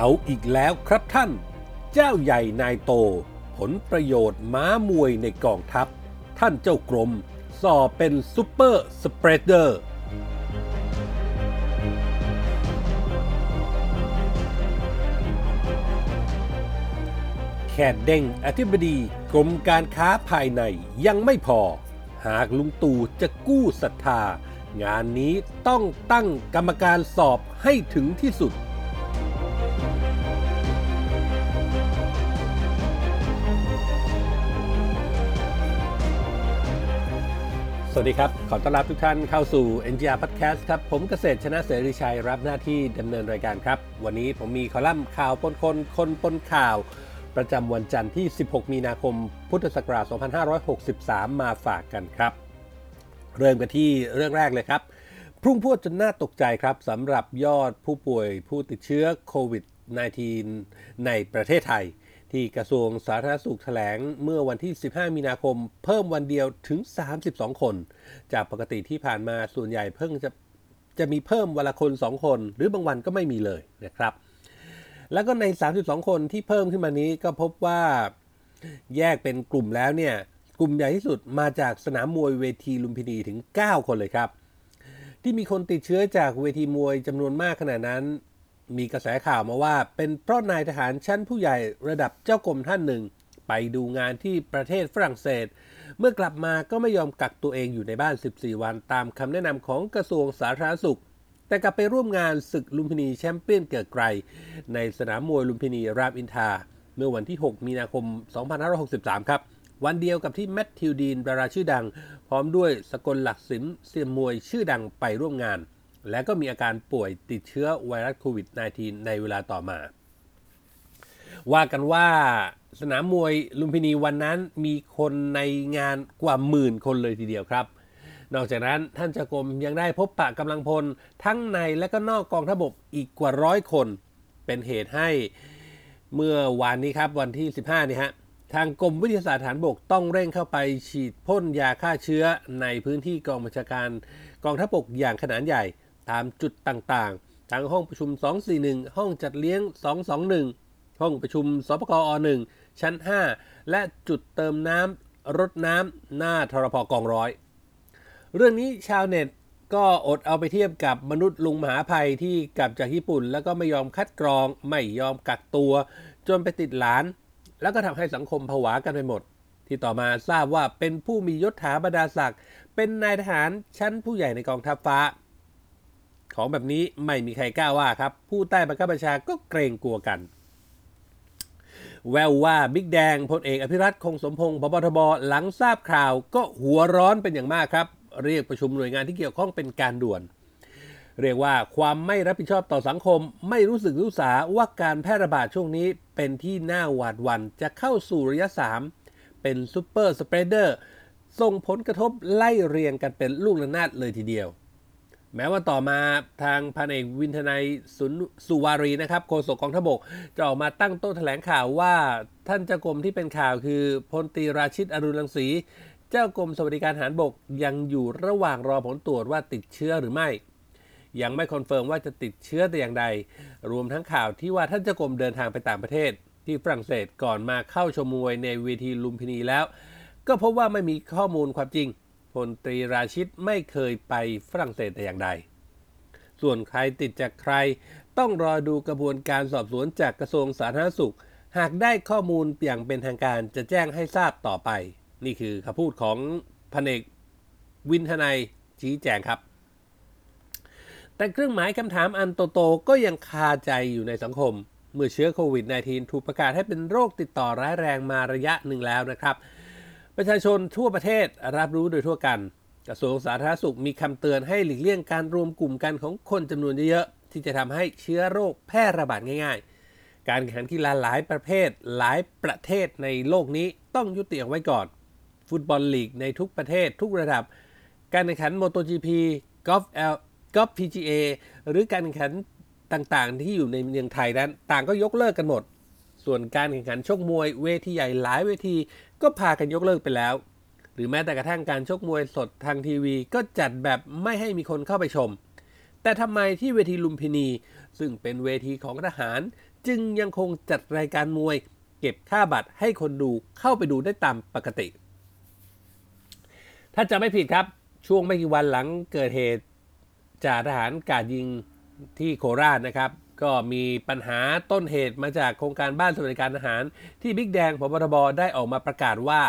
เอาอีกแล้วครับท่าน เจ้าใหญ่นายโต ผลประโยชน์ม้ามวยในกองทัพ ท่านเจ้ากรมสอบเป็นซูเปอร์สเปรดเดอร์แค่เด้งอธิบดีกรมการค้าภายในยังไม่พอ หากลุงตู่จะกู้ศรัทธา งานนี้ต้องตั้งกรรมการสอบให้ถึงที่สุด สวัสดีครับ ขอต้อนรับทุกท่านเข้าสู่ NGR Podcast ครับ ผมเกษตรชนะเสรีชัยรับหน้าที่ดำเนินรายการครับ วันนี้ผมมีคอลัมน์ข่าวปนคนคนปนข่าว ประจำวันจันทร์ที่ 16 มีนาคม พุทธศักราช 2563 มาฝากกันครับ เริ่มกันที่เรื่องแรกเลยครับ พรุ่งพวดจนน่าตกใจครับสำหรับยอดผู้ป่วยผู้ติดเชื้อโควิด -19 ในประเทศไทย ที่กระทรวงสาธารณสุขแถลงเมื่อวันที่ 15 มีนาคม เพิ่มวันเดียวถึง 32 คน จากปกติที่ผ่านมาส่วนใหญ่เพิ่งจะจะมีเพิ่มวันละคน 2 คน หรือบางวันก็ไม่มีเลยนะครับ แล้วก็ใน 32 คนที่เพิ่มขึ้นมานี้ก็พบว่าแยกเป็นกลุ่มแล้วเนี่ย กลุ่มใหญ่ที่สุดมาจากสนามมวยเวทีลุมพินีถึง 9 คนเลยครับ ที่มีคนติดเชื้อจากเวทีมวยจำนวนมากขนาดนั้น มีกระแสข่าวมาว่า เป็นเพราะนายทหารชั้นผู้ใหญ่ระดับเจ้ากรมท่านหนึ่ง ไปดูงานที่ประเทศฝรั่งเศส เมื่อกลับมาก็ไม่ยอมกักตัวเองอยู่ในบ้าน 14 วันตามคำแนะนำของกระทรวงสาธารณสุข แต่กลับไปร่วมงานศึกลุมพินีแชมเปี้ยนเกิดไกล ในสนามมวยลุมพินีรามอินทา เมื่อวันที่ 6 มีนาคม 2563 ครับวันเดียวกับที่แมทธิวดีนดาราชื่อดัง พร้อมด้วยสกลหลักสิมเซียนมวยชื่อดังไปร่วมงาน และก็มีอาการป่วยติดเชื้อไวรัสโควิด -19 ในเวลาต่อมา ว่ากันว่าสนามมวยลุมพินีวันนั้นมีคนในงานกว่าหมื่นคนเลยทีเดียวครับ นอกจากนั้นท่านจักรมยังได้พบปะกำลังพลทั้งในและก็นอกกองทพบกอีกกว่าร้อยคน เป็นเหตุให้เมื่อวานนี้ครับวันที่ 15 นี่ฮะทางกรมวิทยาศาสตร์ฐานบกต้องเร่งเข้าไปฉีดพ่นยาฆ่าเชื้อในพื้นที่กองบัญชาการกองทัพบกอย่างขนาดใหญ่ ตามจุดต่างๆ ทั้งห้องประชุม 241 ห้องจัดเลี้ยง 221 ห้องประชุมสปกอ1ชั้น 5 และจุดเติมน้ำรถน้ำหน้าทรพกองร้อย เรื่องนี้ชาวเน็ตก็อดเอาไปเทียบกับมนุษย์ลุงมหาภัยที่กลับจากญี่ปุ่น แล้วก็ไม่ยอมคัดกรอง ไม่ยอมกักตัว จนไปติดหลาน แล้วก็ทำให้สังคมผวากันไปหมด ที่ต่อมาทราบว่าเป็นผู้มียศถาบรรดาศักดิ์เป็นนายทหารชั้นผู้ใหญ่ในกองทัพฟ้า ของแบบนี้ไม่มีใครกล้าว่าครับ ผู้ใต้บังคับบัญชาก็เกรงกลัวกัน แววว่าบิ๊กแดงพลเอกอภิรัชต์ คงสมพงษ์ ผบ.ทบ.หลังทราบข่าวก็หัวร้อนเป็นอย่างมากครับ เรียกประชุมหน่วยงานที่เกี่ยวข้องเป็นการด่วน เรียกว่าความไม่รับผิดชอบต่อสังคม ไม่รู้สึกรู้สาว่าการแพร่ระบาดช่วงนี้เป็นที่น่าหวาดหวั่นจะเข้าสู่ระยะ 3 เป็น super spreader ส่งผลกระทบไล่เรียงกันเป็นลูกระนาดเลยทีเดียว แม้ว่าต่อมาทางพันเอกวินธัยสุนสุวารีนะครับโฆษกกองทัพบกจะออกมาตั้งโต๊ะแถลงข่าวว่าท่านเจ้ากรมที่เป็นข่าวคือพลตรีราชิตอรุณรังสี เจ้ากรมสวัสดิการทหารบกยังอยู่ระหว่างรอผลตรวจว่าติดเชื้อหรือไม่ ยังไม่ confirm ว่าจะติดเชื้อแต่อย่างใด รวมทั้งข่าวที่ว่าท่านเจ้ากรมเดินทางไปต่างประเทศ ที่ฝรั่งเศสก่อนมาเข้าชมมวยในเวทีลุมพินีแล้ว ก็พบว่าไม่มีข้อมูลความจริง พลตรีราชิตไม่เคยไปฝรั่งเศสแต่อย่างใด ส่วนใครติดจากใครต้องรอดูกระบวนการสอบสวนจากกระทรวงสาธารณสุข หากได้ข้อมูลอย่างเป็นทางการจะแจ้งให้ทราบต่อไป นี่คือคำพูดของพันเอกวินทนายชี้แจงครับ แต่เครื่องหมายคำถามอันโตๆก็ยังคาใจอยู่ในสังคม เมื่อเชื้อโควิด -19 ถูกประกาศให้เป็นโรคติดต่อร้ายแรงมาระยะหนึ่งแล้วนะครับ ประชาชนทั่วประเทศรับรู้โดยทั่วกัน กระทรวงสาธารณสุขมีคำเตือนให้หลีกเลี่ยงการรวมกลุ่มกันของคนจำนวนเยอะๆที่จะทำให้เชื้อโรคแพร่ระบาดง่าย ๆ การแข่งขันกีฬาหลายประเภทหลายประเทศในโลกนี้ต้องยุติเอาไว้ก่อน ฟุตบอลลีกในทุกประเทศทุกระดับ การแข่งขัน MotoGP กอล์ฟเอลกอล์ฟ PGA หรือการแข่งขันต่างๆ ที่อยู่ในเมืองไทยนั้น ต่างก็ยกเลิกกันหมด ส่วนการแข่งขันชกมวยเวทีใหญ่หลายเวที ก็พากันยกเลิกไปแล้ว หรือแม้แต่กระทั่งการชกมวยสดทางทีวี ก็จัดแบบไม่ให้มีคนเข้าไปชม แต่ทำไมที่เวทีลุมพินี ซึ่งเป็นเวทีของทหาร จึงยังคงจัดรายการมวย เก็บค่าบัตรให้คนดูเข้าไปดูได้ตามปกติ ถ้าจะไม่ผิดครับช่วงไม่กี่วันหลังเกิดเหตุจ่าทหารกาดยิงที่โคราชนะครับ ก็มีปัญหาต้นเหตุมาจากโครงการบ้านสวัสดิการทหาร ที่บิ๊กแดงพบทบได้ออกมาประกาศว่า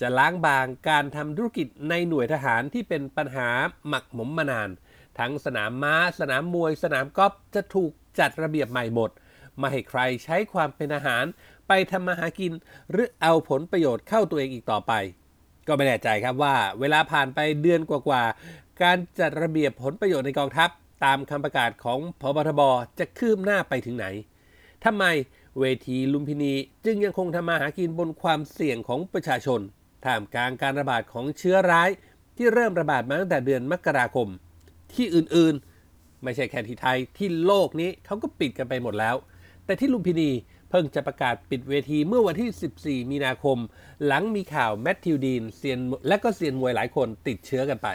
จะล้างบางการทำธุรกิจในหน่วยทหารที่เป็นปัญหาหมักหมมมานาน ทั้งสนามม้า สนามมวย สนามกอล์ฟจะถูกจัดระเบียบใหม่หมดไม่ให้ใครใช้ความเป็นทหาร ไปทำมาหากิน หรือเอาผลประโยชน์เข้าตัวเองอีกต่อไป ก็ไม่แน่ใจครับว่า เวลาผ่านไปเดือนกว่าๆการจัดระเบียบผลประโยชน์ในกองทัพ ตามคำประกาศของพบทบจะคืบหน้าไปถึงไหนทำไมเวทีลุมพินีจึงยังคงทำมาหากินบนความเสี่ยงของประชาชน ท่ามกลางการระบาดของเชื้อร้าย ที่เริ่มระบาดมาตั้งแต่เดือนมกราคม ที่อื่นๆ ไม่ใช่แค่ที่ไทยที่โลกนี้เขาก็ปิดกันไปหมดแล้ว แต่ที่ลุมพินีเพิ่งจะประกาศปิดเวทีเมื่อวันที่ 14 มีนาคม หลังมีข่าวแมทธิวดีนเซียนและก็เซียนมวยหลายคนติดเชื้อกันไป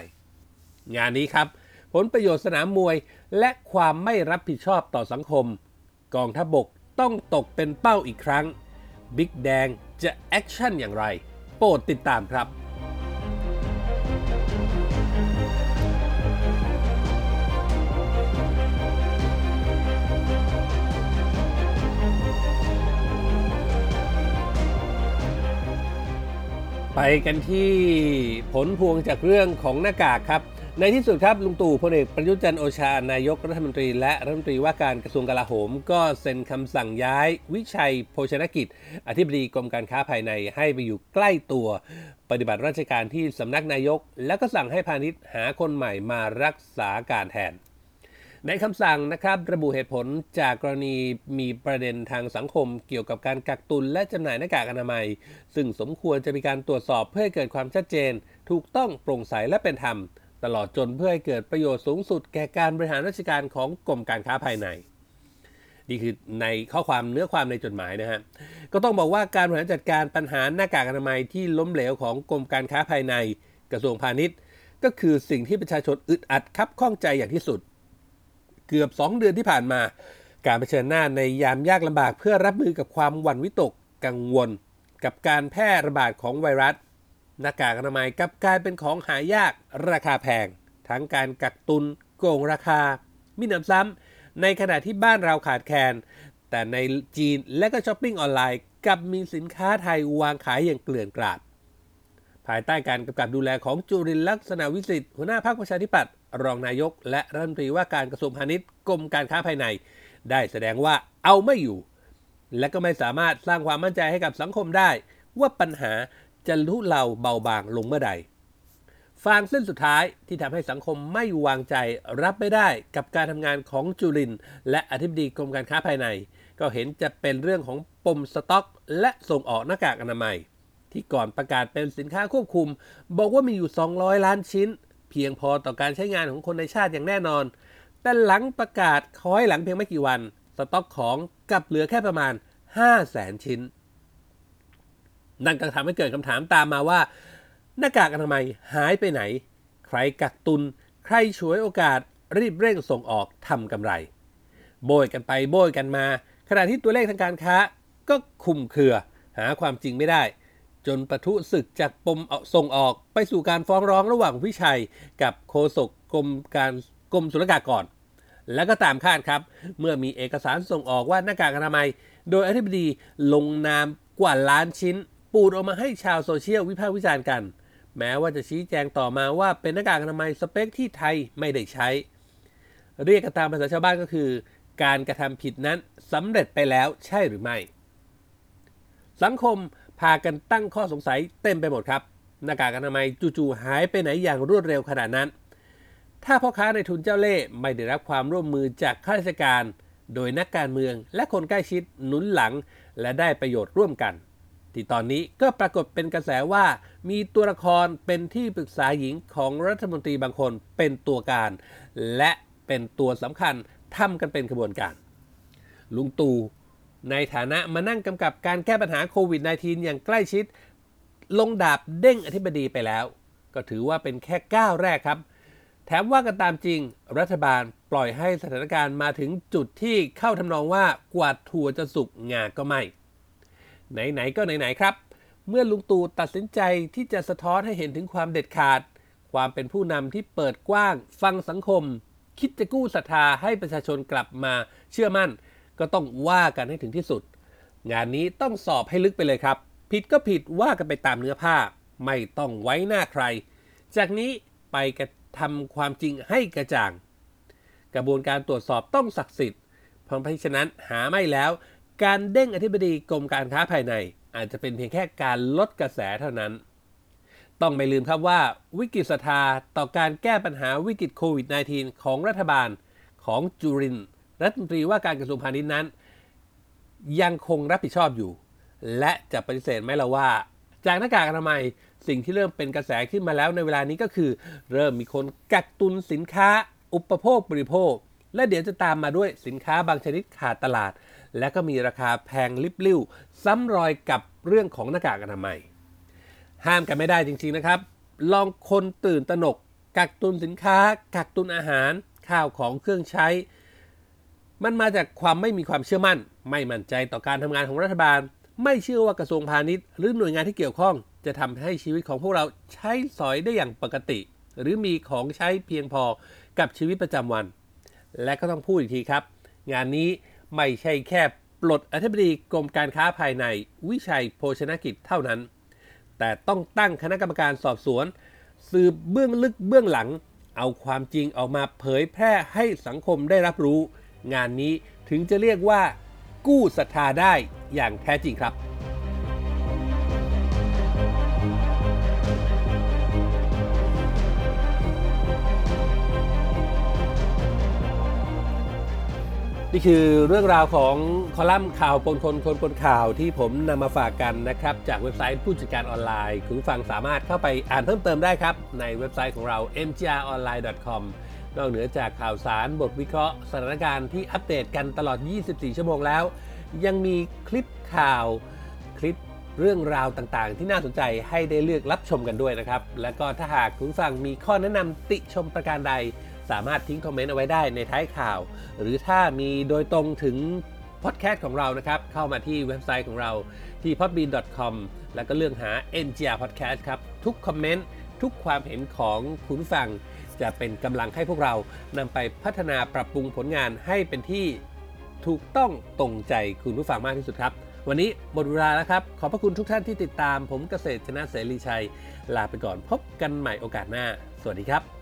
งานนี้ครับ ผลประโยชน์สนามมวย และความไม่รับผิดชอบต่อสังคม กองทัพบกต้องตกเป็นเป้าอีกครั้ง บิ๊กแดงจะ action อย่างไร โปรดติดตามครับไปกันที่ผลพวงจากเรื่องของหน้ากากครับ ในที่สุดครับลุงตู่พลเอกประยุทธ์จันโอชานายกรัฐมนตรี และรัฐมนตรีว่าการกระทรวงกลาโหม ก็เซ็นคำสั่งย้าย วิชัยโภชนกิจ อธิบดีกรมการค้าภายในให้ไปอยู่ใกล้ตัว ปฏิบัติราชการที่สำนักนายก แล้วก็สั่งให้พาณิชย์หาคนใหม่มารักษาการแทน ในคำสั่งนะครับระบุเหตุผลจากกรณีมีประเด็นทางสังคม เกี่ยวกับการกักตุนและจำหน่ายหน้ากากอนามัย ซึ่งสมควรจะมีการตรวจสอบเพื่อให้เกิดความชัดเจน ถูกต้องโปร่งใสและเป็นธรรม ตลอดจนเพื่อให้เกิดประโยชน์สูงสุดแก่การบริหารราชการของกรมการค้าภายใน นี่คือในข้อความเนื้อความในจดหมายนะฮะ ก็ต้องบอกว่าการบริหารจัดการปัญหาหน้ากากอนามัยที่ล้มเหลวของกรมการค้าภายในกระทรวงพาณิชย์ ก็คือสิ่งที่ประชาชนอึดอัดคับข้องใจอย่างที่สุด เกือบ 2 เดือนที่ผ่านมา การเผชิญหน้าในยามยากลำบากเพื่อรับมือกับความหวั่นวิตกกังวล กับการแพร่ระบาดของไวรัส หน้ากากอนามัยกับกลายเป็นของหายากราคาแพง ทั้งการกักตุนโกงราคา มีหนำซ้ำในขณะที่บ้านเราขาดแคลนแต่ในจีนและก็ช้อปปิ้งออนไลน์กับมีสินค้าไทยวางขายอย่างเกลื่อนกลาด ภายใต้การกำกับดูแลของจุรินทร์ลักษณะวิสิทธิ์หัวหน้าพรรคประชาธิปัตย์รองนายก และรัฐมนตรีว่าการกระทรวงพาณิชย์กรมการค้าภายใน ได้แสดงว่าเอาไม่อยู่ และก็ไม่สามารถสร้างความมั่นใจให้กับสังคมได้ ว่าปัญหา จะลุเลาเบาบางลงเมื่อใด ฟางเส้นสุดท้ายที่ทำให้สังคมไม่วางใจรับไม่ได้กับการทำงานของจุริน และอธิบดีกรมการค้าภายใน ก็เห็นจะเป็นเรื่องของปมสต็อก และส่งออกหน้ากากอนามัย ที่ก่อนประกาศเป็นสินค้าควบคุม บอกว่ามีอยู่ 200 ล้านชิ้น เพียงพอต่อการใช้งานของคนในชาติอย่างแน่นอน แต่หลังประกาศคอยหลังเพียงไม่กี่วัน สต็อกของกลับเหลือแค่ประมาณ 5 0 0แสนชิ้น นั่นก็ทำให้เกิดคำถามตามมาว่า หน้ากากอนามัยหายไปไหน ใครกักตุน ใครฉวยโอกาส รีบเร่งส่งออกทำกำไร โบยกันไปโบยกันมา ขณะที่ตัวเลขทางการค้า ก็คุมเครือ หาความจริงไม่ได้ จนประทุศึกจากปมส่งออกไปสู่การฟ้องร้องระหว่างวิชัย กับโฆษกกรมการกรมศุลกากรแล้วก็ตามคาดครับ เมื่อมีเอกสารส่งออกว่าหน้ากากอนามัย โดยอธิบดีลงนามกว่าล้านชิ้น ปูดออกมาให้ชาวโซเชียลวิพากษ์วิจารณ์กัน แม้ว่าจะชี้แจงต่อมาว่าเป็นหน้ากากอนามัยสเปคที่ไทยไม่ได้ใช้ เรียกกันตามภาษาชาวบ้านก็คือ การกระทำผิดนั้นสำเร็จไปแล้วใช่หรือไม่ สังคมพากันตั้งข้อสงสัยเต็มไปหมดครับ หน้ากากอนามัยจู่ๆหายไปไหนอย่างรวดเร็วขนาดนั้น ถ้าพ่อค้าในทุนเจ้าเล่ห์ไม่ได้รับความร่วมมือจากข้าราชการ โดยนักการเมืองและคนใกล้ชิดหนุนหลังและได้ประโยชน์ร่วมกัน ที่ตอนนี้ก็ปรากฏเป็นกระแสว่า มีตัวละครเป็นที่ปรึกษาหญิงของรัฐมนตรีบางคนเป็นตัวการ และเป็นตัวสำคัญทำกันเป็นขบวนการ ลุงตู่ในฐานะมานั่งกำกับการแก้ปัญหาโควิด -19 อย่างใกล้ชิด ลงดาบเด้งอธิบดีไปแล้ว ก็ถือว่าเป็นแค่ก้าวแรกครับ แถมว่ากันตามจริง รัฐบาลปล่อยให้สถานการณ์มาถึงจุดที่เข้าทำนองว่ากว่าถั่วจะสุกงาก็ไม่ ไหนๆก็ไหนๆครับ เมื่อลุงตู่ตัดสินใจที่จะสะท้อนให้เห็นถึงความเด็ดขาด ความเป็นผู้นำที่เปิดกว้าง ฟังสังคม คิดจะกู้ศรัทธาให้ประชาชนกลับมาเชื่อมั่น ก็ต้องว่ากันให้ถึงที่สุด งานนี้ต้องสอบให้ลึกไปเลยครับ ผิดก็ผิดว่ากันไปตามเนื้อผ้า ไม่ต้องไว้หน้าใคร จากนี้ไปกระทำความจริงให้กระจ่าง กระบวนการตรวจสอบต้องศักดิ์สิทธิ์เพราะฉะนั้นหาไม่แล้ว การเด้งอธิบดีกรมการค้าภายใน อาจจะเป็นเพียงแค่การลดกระแสเท่านั้น ต้องไม่ลืมครับว่าวิกฤตศรัทธาต่อการแก้ปัญหาวิกฤตโควิด -19 ของรัฐบาลของจุรินร์รัฐมนตรีว่าการกระทรวงพาณิชย์นั้น ยังคงรับผิดชอบอยู่ และจะปฏิเสธไหมล่ะว่า จากหน้ากากอนามัยสิ่งที่เริ่มเป็นกระแสขึ้นมาแล้วในเวลานี้ก็คือ เริ่มมีคนกักตุนสินค้า อุปโภคบริโภค และเดี๋ยวจะตามมาด้วยสินค้าบางชนิดขาดตลาด และก็มีราคาแพงลิบลิ่วซ้ำรอยกับเรื่องของหน้ากากอนามัย ห้ามกันไม่ได้จริงๆนะครับ ลองคนตื่นตระหนก กักตุนสินค้า กักตุนอาหาร ข้าวของเครื่องใช้ มันมาจากความไม่มีความเชื่อมั่น ไม่มั่นใจต่อการทำงานของรัฐบาล ไม่เชื่อว่ากระทรวงพาณิชย์ หรือหน่วยงานที่เกี่ยวข้อง จะทำให้ชีวิตของพวกเราใช้สอยได้อย่างปกติ หรือมีของใช้เพียงพอกับชีวิตประจำวัน และก็ต้องพูดอีกทีครับ งานนี้ ไม่ใช่แค่ปลดอธิบดีกรมการค้าภายในวิชัยโภชนกิจเท่านั้น แต่ต้องตั้งคณะกรรมการสอบสวน สืบเบื้องลึกเบื้องหลัง เอาความจริงออกมาเผยแพร่ให้สังคมได้รับรู้ งานนี้ถึงจะเรียกว่ากู้ศรัทธาได้อย่างแท้จริงครับ นี่คือเรื่องราวของคอลัมน์ข่าวปนคนคนปนข่าวที่ผมนำมาฝากกันนะครับ จากเว็บไซต์ผู้จัดการออนไลน์ คุณฟังสามารถเข้าไปอ่านเพิ่มเติมได้ครับ ในเว็บไซต์ของเรา mgronline.com นอกเหนือจากข่าวสารบทวิเคราะห์ สถานการณ์ที่อัปเดตกันตลอด 24 ชั่วโมงแล้ว ยังมีคลิปข่าวคลิปเรื่องราวต่างๆ ที่น่าสนใจให้ได้เลือกรับชมกันด้วยนะครับ และก็ถ้าหากคุณฟังมีข้อแนะนำติชมประการใด สามารถทิ้ง comment เอาไว้ได้ในท้ายข่าว หรือถ้ามีโดยตรงถึงพอดแคสต์ของเรานะครับ เข้ามาที่เว็บไซต์ของเราที่ podbean.com แล้วก็เลือกหา MGR Podcast ครับ ทุก comment ทุกความเห็นของคุณผู้ฟัง จะเป็นกำลังให้พวกเรานำไปพัฒนาปรับปรุงผลงานให้เป็นที่ถูกต้องตรงใจคุณผู้ฟังมากที่สุดครับ วันนี้หมดเวลาแล้วครับ ขอบพระคุณทุกท่านที่ติดตามผมเกษตรชนะเสรีชัย ลาไปก่อนพบกันใหม่โอกาสหน้า สวัสดีครับ